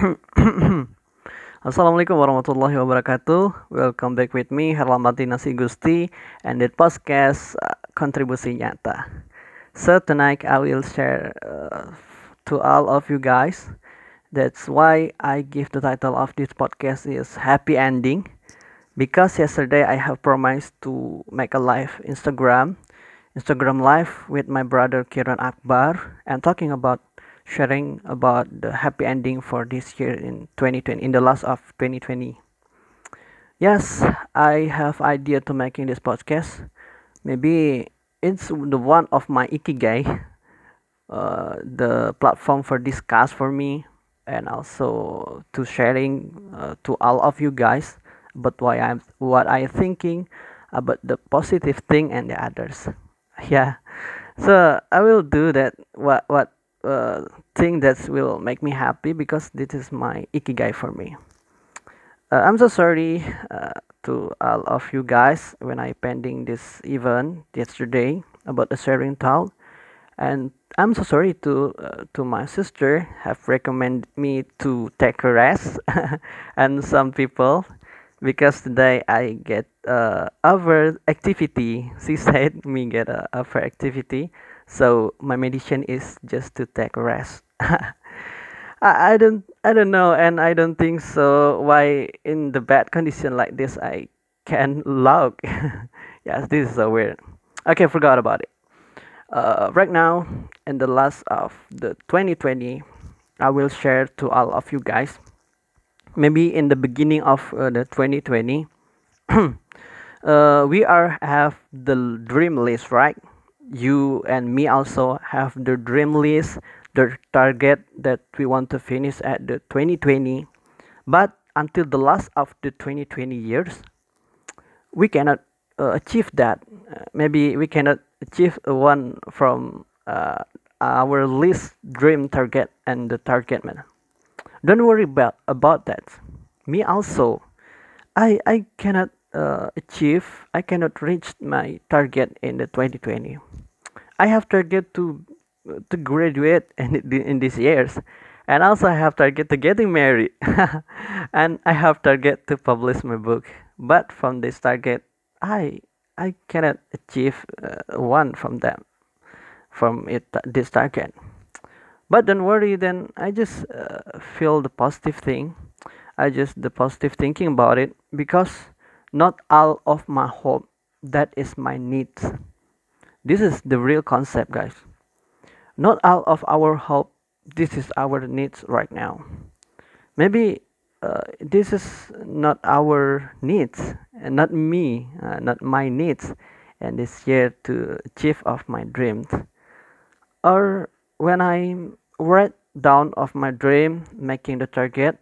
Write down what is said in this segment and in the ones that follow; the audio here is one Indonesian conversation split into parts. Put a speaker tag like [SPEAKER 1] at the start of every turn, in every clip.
[SPEAKER 1] Assalamualaikum warahmatullahi wabarakatuh. Welcome back with me Herlambati Nasi Gusti and the podcast uh, kontribusi nyata. So tonight I will share uh, to all of you guys. That's why I give the title of this podcast is Happy Ending because yesterday I have promised to make a live Instagram Instagram live with my brother Kiran Akbar and talking about sharing about the happy ending for this year in 2020 in the last of 2020 yes i have idea to making this podcast. Maybe it's the one of my ikigai uh, the platform for discuss for me and also to sharing uh, to all of you guys but why i'm what i thinking about the positive thing and the others. Yeah. So i will do that. What what uh, thing that will make me happy because this is my ikigai for me. Uh, I'm so sorry uh, to all of you guys when I pending this event yesterday about the sharing talk, and I'm so sorry to uh, to my sister have recommended me to take a rest, and some people because today I get uh, over activity. She said me get a over activity, so my meditation is just to take rest. I, I don't I don't know and I don't think so why in the bad condition like this I can log. yes, this is so weird. Okay, forgot about it. Uh, right now, in the last of the 2020, I will share to all of you guys. Maybe in the beginning of uh, the 2020, uh, we are have the dream list, right? You and me also have the dream list the target that we want to finish at the 2020 but until the last of the 2020 years we cannot uh, achieve that. Uh, maybe we cannot achieve one from uh, our list dream target and the target man. Don't worry about about that. Me also. I i cannot uh, achieve i cannot reach my target in the 2020 i have target to to graduate in, in these years and also i have target to getting married and i have target to publish my book. But from this target i i cannot achieve uh, one from them from it this target. But don't worry then i just uh, feel the positive thing. I just the positive thinking about it because not all of my hope. That is my needs this is the real concept guys. Not all of our hope. This is our needs right now. Maybe uh, this is not our needs and not me uh, not my needs and this year to achieve of my dreams. Or when i write down of my dream making the target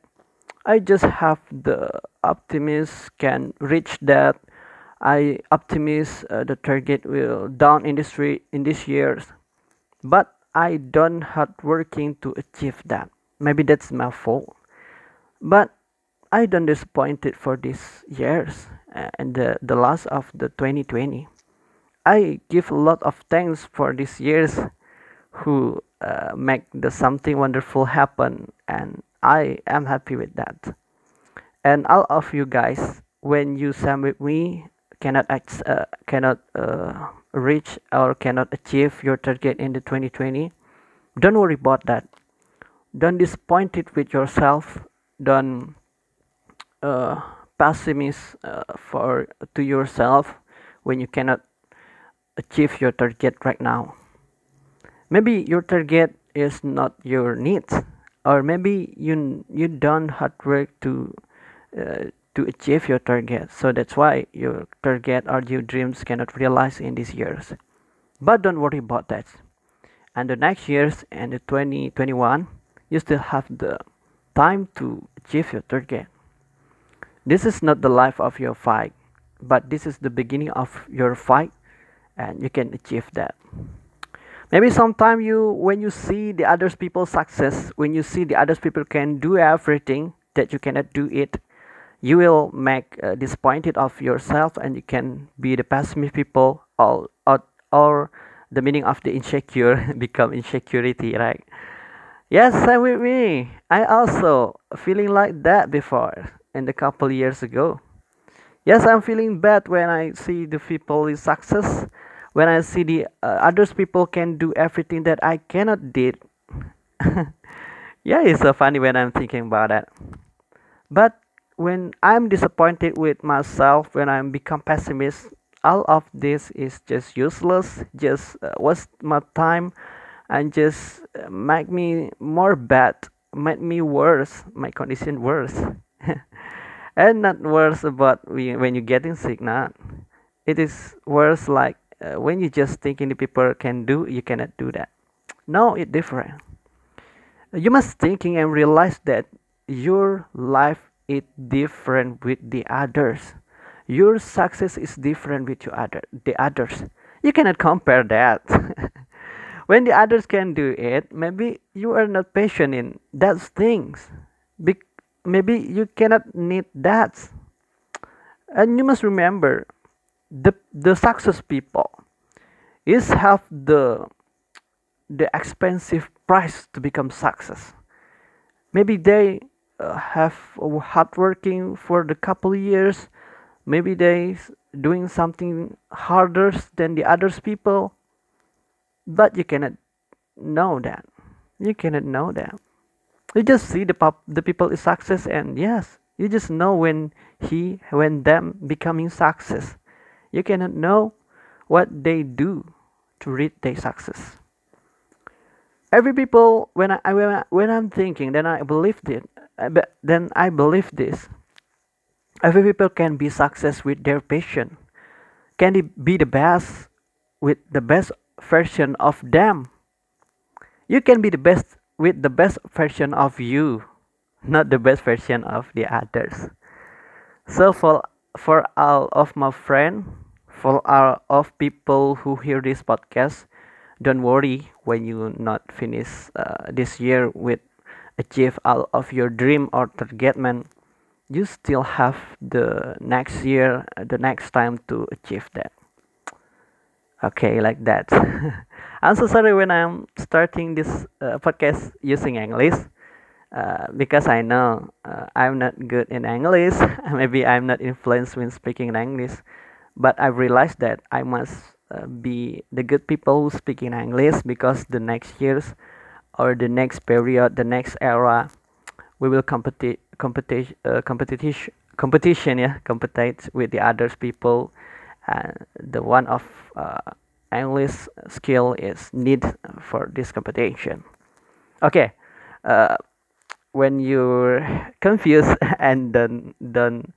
[SPEAKER 1] i just have the optimist can reach that i optimist uh, the target will down in this in this years but I don't hard working to achieve that. Maybe that's my fault. But I don't disappointed for these years uh, and the, the last of the 2020. I give a lot of thanks for these years who uh, make the something wonderful happen and I am happy with that. And all of you guys, when you with me, cannot uh, cannot uh, reach or cannot achieve your target in the 2020 don't worry about that. Don't disappoint it with yourself. Don't uh, pessimist uh, for to yourself when you cannot achieve your target right now. Maybe your target is not your needs or maybe you you done hard work to uh, to achieve your target. So that's why your target or your dreams cannot realize in these years. But don't worry about that. And the next years and the 2021, you still have the time to achieve your target. This is not the life of your fight, but this is the beginning of your fight and you can achieve that. Maybe sometime you when you see the others people success, when you see the others people can do everything that you cannot do it, you will make uh, disappointed of yourself and you can be the pessimist people or, or, or the meaning of the insecure become insecurity right Yes, same with me. I also feeling like that before and a couple years ago. Yes, I'm feeling bad when I see the people is success, when I see the uh, others people can do everything that I cannot did. yeah, it's so funny when I'm thinking about that. But when I'm disappointed with myself, when i'm become pessimist, all of this is just useless, just uh, waste my time, and just uh, make me more bad, make me worse, my condition worse. and not worse about when you're getting sick, not. It is worse like uh, when you just thinking the people can do, you cannot do that. No, it's different. You must thinking and realize that your life is different with the others. Your success is different with your other the others. You cannot compare that. when the others can do it, maybe you are not patient in that things. Be- maybe you cannot need that. And you must remember the the success people is have the the expensive price to become success. Maybe they uh, have hard working for the couple years. Maybe they doing something harder than the others people. But you cannot know that. You cannot know that. You just see the pop, the people is success, and yes, you just know when he when them becoming success. You cannot know what they do to reach their success. Every people when I when, I, when I'm thinking then I believe it then I believe this. Every people can be success with their passion. Can they be the best with the best version of them? You can be the best with the best version of you not the best version of the others. So for for all of my friend for all of people who hear this podcast don't worry when you not finish uh, this year with achieve all of your dream or target man. You still have the next year the next time to achieve that. Okay like that. I'm so sorry when i'm starting this uh, podcast using english uh, because i know uh, i'm not good in english maybe i'm not influenced when speaking in english but i realized that i must uh, be the good people who speak in English because the next years or the next period, the next era, we will compete, competition, uh, competition, competition, yeah, compete with the others people. And the one of uh, English skill is need for this competition. Okay, uh, when you're confused and don't don't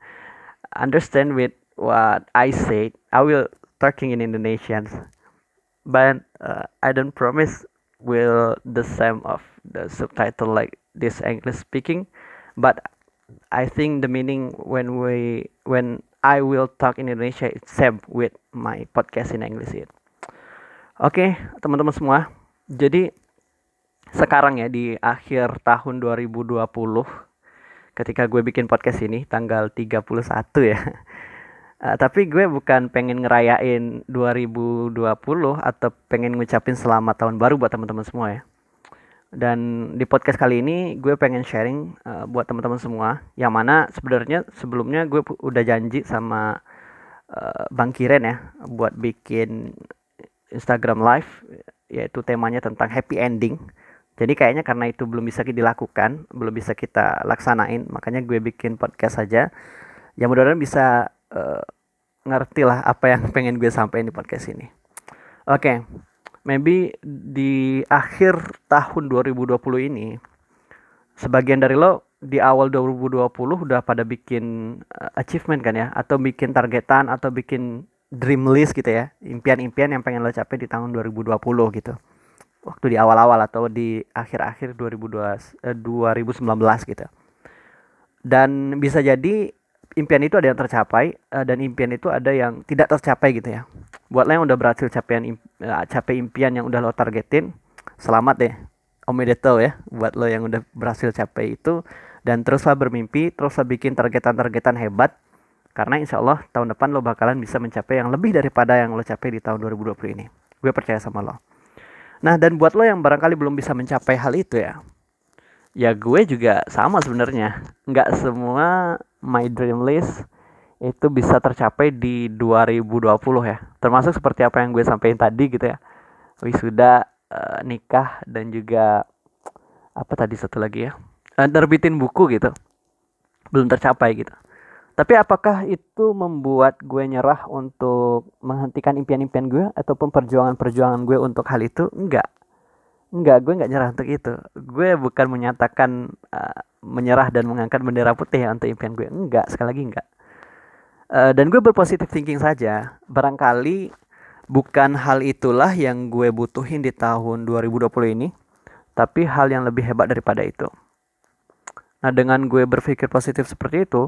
[SPEAKER 1] understand with what I said, I will talking in Indonesian, but uh, I don't promise will the same of the subtitle like this English speaking, but I think the meaning when we when I will talk in Indonesia it's same with my podcast in English it. Oke, okay, teman-teman semua. Jadi sekarang ya di akhir tahun 2020 ketika gue bikin podcast ini tanggal 31 ya Uh, tapi gue bukan pengen ngerayain 2020 atau pengen ngucapin selamat tahun baru buat teman-teman semua ya. Dan di podcast kali ini gue pengen sharing uh, buat teman-teman semua yang mana sebenarnya sebelumnya gue udah janji sama uh, Bang Kiren ya buat bikin Instagram live yaitu temanya tentang happy ending. Jadi kayaknya karena itu belum bisa dilakukan, belum bisa kita laksanain, makanya gue bikin podcast saja. Yang mudah-mudahan bisa uh, ngerti lah apa yang pengen gue sampaikan di podcast ini. Oke, okay. maybe di akhir tahun 2020 ini, sebagian dari lo di awal 2020 udah pada bikin uh, achievement kan ya, atau bikin targetan, atau bikin dream list gitu ya, impian-impian yang pengen lo capai di tahun 2020 gitu. Waktu di awal-awal atau di akhir-akhir 2020, eh, 2019 gitu. Dan bisa jadi impian itu ada yang tercapai uh, dan impian itu ada yang tidak tercapai gitu ya. Buat lo yang udah berhasil capai uh, capai impian yang udah lo targetin, selamat deh. Omedeto ya buat lo yang udah berhasil capai itu dan teruslah bermimpi, teruslah bikin targetan-targetan hebat karena insya Allah tahun depan lo bakalan bisa mencapai yang lebih daripada yang lo capai di tahun 2020 ini. Gue percaya sama lo. Nah dan buat lo yang barangkali belum bisa mencapai hal itu ya, ya gue juga sama sebenarnya. Nggak semua my dream list itu bisa tercapai di 2020 ya. Termasuk seperti apa yang gue sampaikan tadi gitu ya. Wisuda uh, nikah dan juga apa tadi satu lagi ya? Terbitin buku gitu. Belum tercapai gitu tapi apakah itu membuat gue nyerah untuk menghentikan impian-impian gue ataupun perjuangan-perjuangan gue untuk hal itu enggak Enggak, gue enggak nyerah untuk itu. Gue bukan menyatakan uh, menyerah dan mengangkat bendera putih ya untuk impian gue. Enggak, sekali lagi enggak. Uh, dan gue berpositif thinking saja. Barangkali bukan hal itulah yang gue butuhin di tahun 2020 ini, tapi hal yang lebih hebat daripada itu. Nah, dengan gue berpikir positif seperti itu,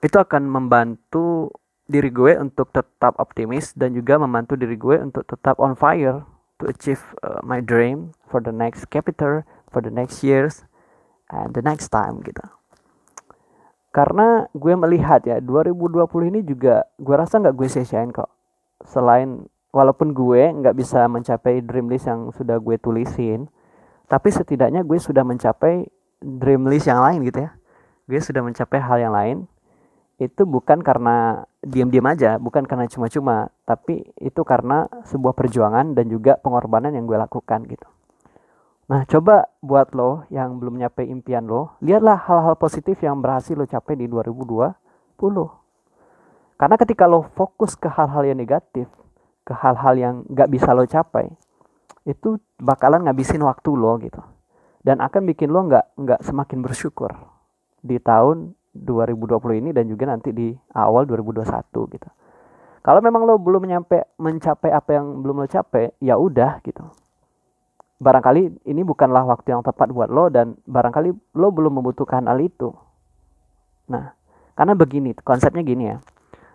[SPEAKER 1] itu akan membantu diri gue untuk tetap optimis dan juga membantu diri gue untuk tetap on fire to achieve uh, my dream for the next capital, for the next years, and the next time gitu. Karena gue melihat ya 2020 ini juga gue rasa nggak gue sia-siain kok. Selain walaupun gue nggak bisa mencapai dream list yang sudah gue tulisin, tapi setidaknya gue sudah mencapai dream list yang lain gitu ya. Gue sudah mencapai hal yang lain itu bukan karena diam-diam aja, bukan karena cuma-cuma, tapi itu karena sebuah perjuangan dan juga pengorbanan yang gue lakukan gitu. Nah, coba buat lo yang belum nyampe impian lo, lihatlah hal-hal positif yang berhasil lo capai di 2020. Karena ketika lo fokus ke hal-hal yang negatif, ke hal-hal yang gak bisa lo capai, itu bakalan ngabisin waktu lo gitu. Dan akan bikin lo nggak nggak semakin bersyukur di tahun 2020 ini dan juga nanti di awal 2021 gitu. Kalau memang lo belum nyampe mencapai apa yang belum lo capai, ya udah gitu. Barangkali ini bukanlah waktu yang tepat buat lo dan barangkali lo belum membutuhkan hal itu. Nah, karena begini, konsepnya gini ya.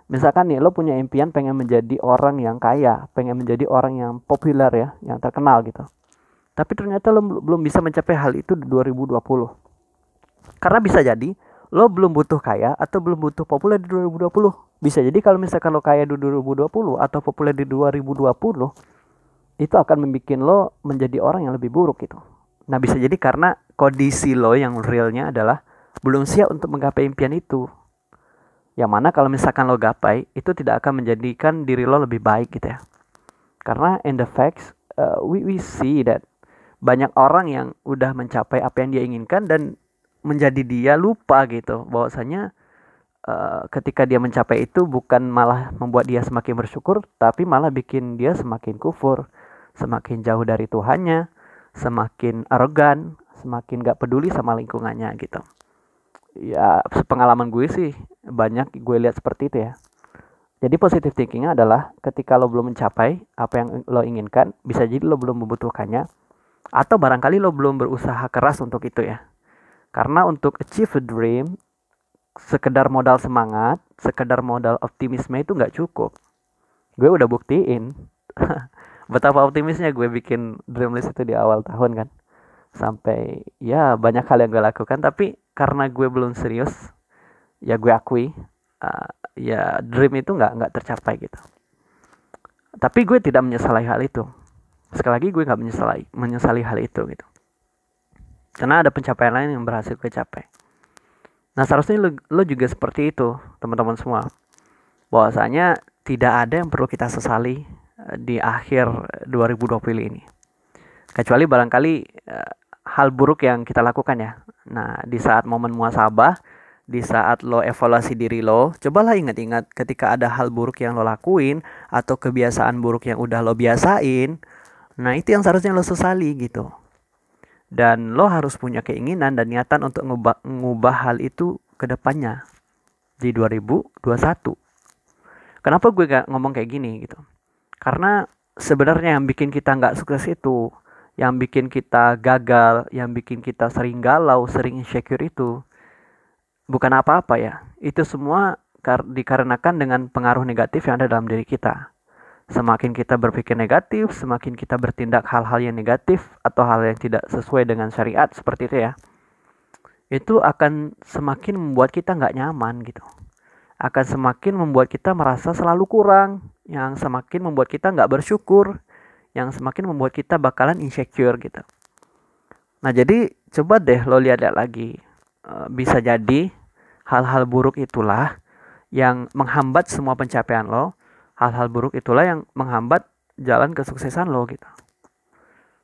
[SPEAKER 1] Misalkan nih lo punya impian pengen menjadi orang yang kaya, pengen menjadi orang yang populer ya, yang terkenal gitu. Tapi ternyata lo belum bisa mencapai hal itu di 2020. Karena bisa jadi lo belum butuh kaya atau belum butuh populer di 2020 bisa jadi kalau misalkan lo kaya di 2020 atau populer di 2020 itu akan membuat lo menjadi orang yang lebih buruk gitu. Nah bisa jadi karena kondisi lo yang realnya adalah belum siap untuk menggapai impian itu. Yang mana kalau misalkan lo gapai itu tidak akan menjadikan diri lo lebih baik gitu ya. Karena in the facts uh, we, we see that banyak orang yang udah mencapai apa yang dia inginkan dan menjadi dia lupa gitu. Bahwasanya uh, ketika dia mencapai itu bukan malah membuat dia semakin bersyukur tapi malah bikin dia semakin kufur semakin jauh dari Tuhannya semakin arogan semakin gak peduli sama lingkungannya gitu. Ya pengalaman gue sih banyak gue lihat seperti itu ya. Jadi positive thinkingnya adalah ketika lo belum mencapai apa yang lo inginkan bisa jadi lo belum membutuhkannya atau barangkali lo belum berusaha keras untuk itu ya karena untuk achieve a dream, sekedar modal semangat, sekedar modal optimisme itu nggak cukup. Gue udah buktiin betapa optimisnya gue bikin dream list itu di awal tahun kan. Sampai ya banyak hal yang gue lakukan, tapi karena gue belum serius, ya gue akui, uh, ya dream itu nggak nggak tercapai gitu. Tapi gue tidak menyesali hal itu. Sekali lagi gue nggak menyesali menyesali hal itu gitu karena ada pencapaian lain yang berhasil gue capai. Nah seharusnya lo, lo juga seperti itu teman-teman semua. Bahwasanya tidak ada yang perlu kita sesali eh, di akhir 2020 ini. Kecuali barangkali uh, hal buruk yang kita lakukan ya. Nah di saat momen muasabah di saat lo evaluasi diri lo, cobalah ingat-ingat ketika ada hal buruk yang lo lakuin atau kebiasaan buruk yang udah lo biasain. Nah, itu yang seharusnya lo sesali gitu dan lo harus punya keinginan dan niatan untuk ngubah, ngubah hal itu ke depannya di 2021 kenapa gue gak ngomong kayak gini gitu? Karena sebenarnya yang bikin kita nggak sukses itu yang bikin kita gagal yang bikin kita sering galau sering insecure itu bukan apa-apa ya. Itu semua dikarenakan dengan pengaruh negatif yang ada dalam diri kita Semakin kita berpikir negatif, semakin kita bertindak hal-hal yang negatif atau hal yang tidak sesuai dengan syariat seperti itu ya. Itu akan semakin membuat kita nggak nyaman gitu. Akan semakin membuat kita merasa selalu kurang, yang semakin membuat kita nggak bersyukur, yang semakin membuat kita bakalan insecure gitu. Nah, jadi coba deh lo lihat-lihat lagi. Uh, bisa jadi hal-hal buruk itulah yang menghambat semua pencapaian lo. Hal-hal buruk itulah yang menghambat jalan kesuksesan lo gitu.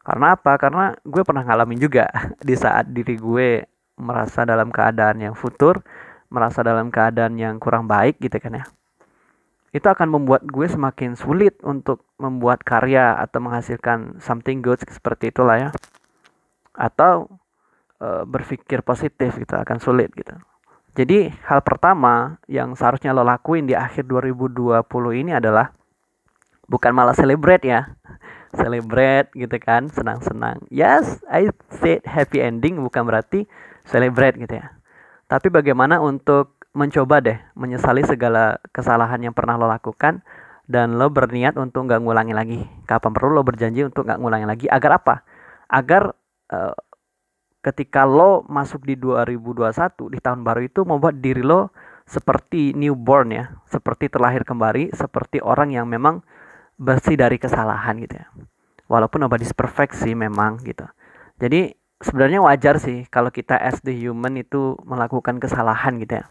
[SPEAKER 1] Karena apa? Karena gue pernah ngalamin juga di saat diri gue merasa dalam keadaan yang futur, merasa dalam keadaan yang kurang baik gitu kan ya. Itu akan membuat gue semakin sulit untuk membuat karya atau menghasilkan something good seperti itulah ya. Atau e, berpikir positif gitu akan sulit gitu. Jadi hal pertama yang seharusnya lo lakuin di akhir 2020 ini adalah bukan malah celebrate ya. Celebrate gitu kan senang-senang. Yes I said happy ending bukan berarti celebrate gitu ya. Tapi bagaimana untuk mencoba deh menyesali segala kesalahan yang pernah lo lakukan dan lo berniat untuk nggak ngulangi lagi. Kapan perlu lo berjanji untuk nggak ngulangi lagi? Agar apa? Agar uh, ketika lo masuk di 2021 di tahun baru itu membuat diri lo seperti newborn ya. Seperti terlahir kembali seperti orang yang memang bersih dari kesalahan gitu ya. Walaupun nobody's perfect sih memang gitu. Jadi sebenarnya wajar sih kalau kita as the human itu melakukan kesalahan gitu ya.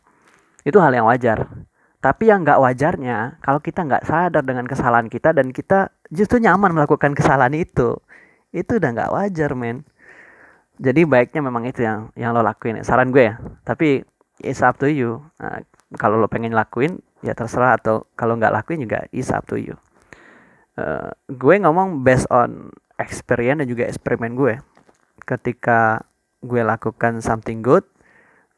[SPEAKER 1] Itu hal yang wajar. Tapi yang nggak wajarnya kalau kita nggak sadar dengan kesalahan kita dan kita justru nyaman melakukan kesalahan itu itu udah nggak wajar men jadi baiknya memang itu yang yang lo lakuin. Saran gue ya. Tapi it's up to you. Nah, kalau lo pengen lakuin ya terserah. Atau kalau nggak lakuin juga it's up to you. Uh, gue ngomong based on experience dan juga eksperimen gue. Ketika gue lakukan something good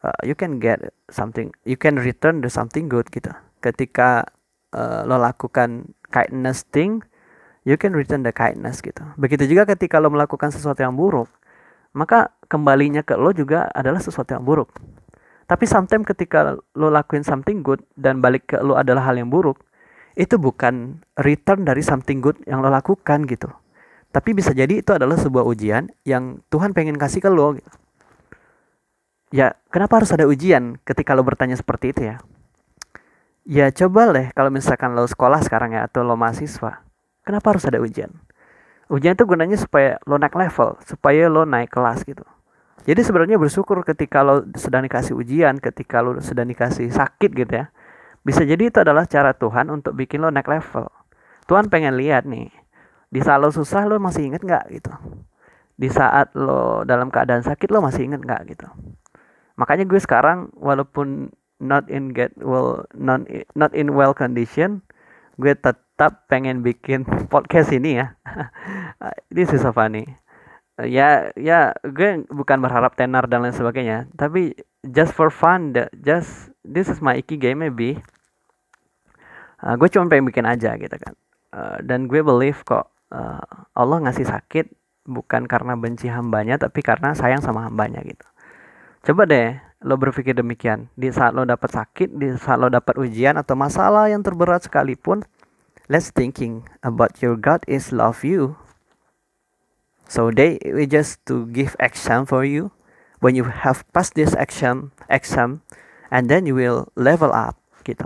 [SPEAKER 1] uh, you can get something you can return the something good gitu. Ketika uh, lo lakukan kindness thing you can return the kindness gitu. Begitu juga ketika lo melakukan sesuatu yang buruk maka kembalinya ke lo juga adalah sesuatu yang buruk tapi sometimes ketika lo lakuin something good dan balik ke lo adalah hal yang buruk itu bukan return dari something good yang lo lakukan gitu. Tapi bisa jadi itu adalah sebuah ujian yang Tuhan pengen kasih ke lo. Gitu. Ya, kenapa harus ada ujian ketika lo bertanya seperti itu ya? Ya coba deh kalau misalkan lo sekolah sekarang ya atau lo mahasiswa. Kenapa harus ada ujian? Ujian itu gunanya supaya lo naik level, supaya lo naik kelas gitu. Jadi sebenarnya bersyukur ketika lo sedang dikasih ujian, ketika lo sedang dikasih sakit gitu ya bisa jadi itu adalah cara Tuhan untuk bikin lo naik level. Tuhan pengen lihat nih, di saat lo susah lo masih inget nggak gitu. Di saat lo dalam keadaan sakit lo masih inget nggak gitu. Makanya gue sekarang walaupun not in get well not not in well condition, gue tetap pengen bikin podcast ini ya. Is so funny. Ya ya gue bukan berharap tenar dan lain sebagainya, tapi just for fun, just this is my ikigai maybe. Uh, gue cuma pengen bikin aja gitu kan. Uh, dan gue believe kok uh, Allah ngasih sakit bukan karena benci hambanya tapi karena sayang sama hambanya gitu. Coba deh lo berpikir demikian. Di saat lo dapat sakit di saat lo dapat ujian atau masalah yang terberat sekalipun let's thinking about your God is love you so they we just to give action for you when you have passed this action exam and then you will level up gitu.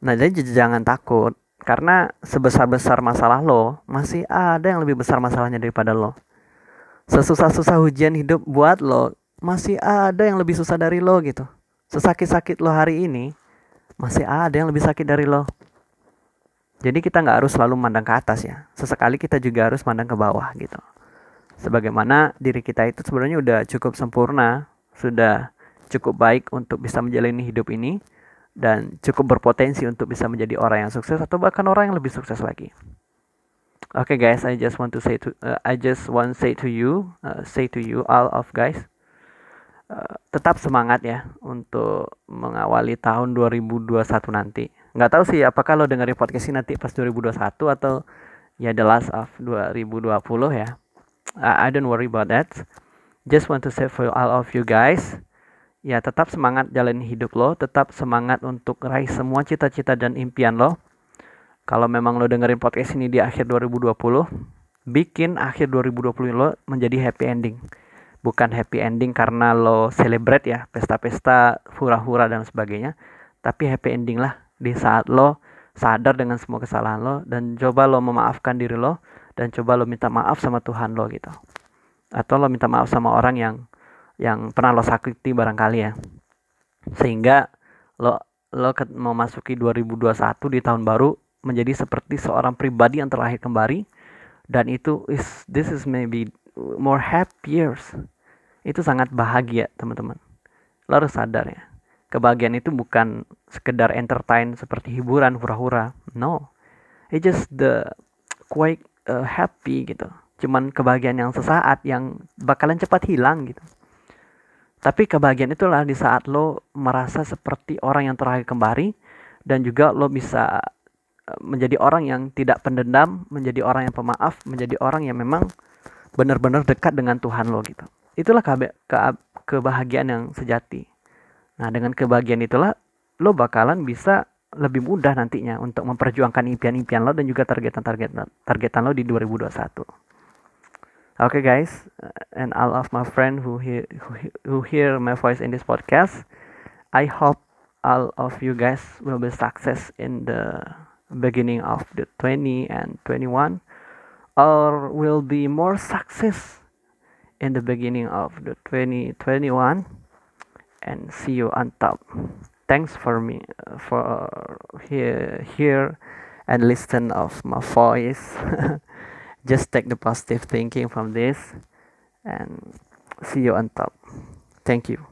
[SPEAKER 1] Nah jadi jangan takut karena sebesar-besar masalah lo masih ada yang lebih besar masalahnya daripada lo. Sesusah-susah ujian hidup buat lo masih ada yang lebih susah dari lo gitu. Sesakit-sakit lo hari ini masih ada yang lebih sakit dari lo. Jadi kita nggak harus selalu mandang ke atas ya. Sesekali kita juga harus mandang ke bawah gitu. Sebagaimana diri kita itu sebenarnya udah cukup sempurna, sudah cukup baik untuk bisa menjalani hidup ini dan cukup berpotensi untuk bisa menjadi orang yang sukses atau bahkan orang yang lebih sukses lagi. Oke okay guys, I just want to say to uh, I just want say to you, uh, say to you all of guys, uh, tetap semangat ya untuk mengawali tahun 2021 nanti. Nggak tahu sih apakah lo dengerin podcast ini nanti pas 2021 atau ya the last of 2020 ya. I, I don't worry about that. Just want to say for all of you guys, ya tetap semangat jalan hidup lo, tetap semangat untuk raih semua cita-cita dan impian lo. Kalau memang lo dengerin podcast ini di akhir 2020, bikin akhir 2020 lo menjadi happy ending. Bukan happy ending karena lo celebrate ya, pesta-pesta, hura-hura dan sebagainya, tapi happy ending lah di saat lo sadar dengan semua kesalahan lo dan coba lo memaafkan diri lo dan coba lo minta maaf sama Tuhan lo gitu. atau lo minta maaf sama orang yang yang pernah lo sakiti barangkali ya. Sehingga lo lo memasuki 2021 di tahun baru menjadi seperti seorang pribadi yang terlahir kembali. Dan itu is this is maybe more happy years itu sangat bahagia teman-teman. Lo harus sadar ya kebahagiaan itu bukan sekedar entertain seperti hiburan hura-hura no it just the quite uh, happy gitu cuman kebahagiaan yang sesaat yang bakalan cepat hilang gitu tapi kebahagiaan itulah di saat lo merasa seperti orang yang terakhir kembali dan juga lo bisa eh, menjadi orang yang tidak pendendam, menjadi orang yang pemaaf, menjadi orang yang memang benar-benar dekat dengan Tuhan lo gitu. Itulah ke ke kebahagiaan yang sejati. Nah, dengan kebahagiaan itulah lo bakalan bisa lebih mudah nantinya untuk memperjuangkan impian-impian lo dan juga targetan-targetan targetan lo di 2021. Okay, guys, and all of my friend who hear who, who hear my voice in this podcast, I hope all of you guys will be success in the beginning of the 20 and 21, or will be more success in the beginning of the 2021, and see you on top. Thanks for me for here here and listen of my voice. just take the positive thinking from this and see you on top thank you